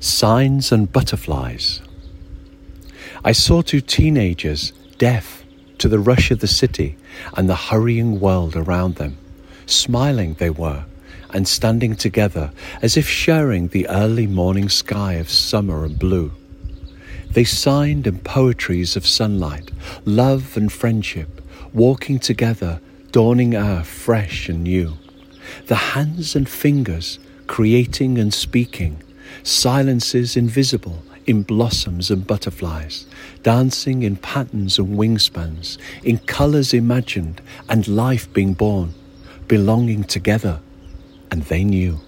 Signs and Butterflies. I saw two teenagers, deaf to the rush of the city and the hurrying world around them. Smiling they were, and standing together as if sharing the early morning sky of summer and blue. They signed in poetries of sunlight, love and friendship, walking together, dawning earth fresh and new. The hands and fingers creating and speaking, silences invisible in blossoms and butterflies, dancing in patterns and wingspans, in colours imagined and life being born, belonging together, and they knew.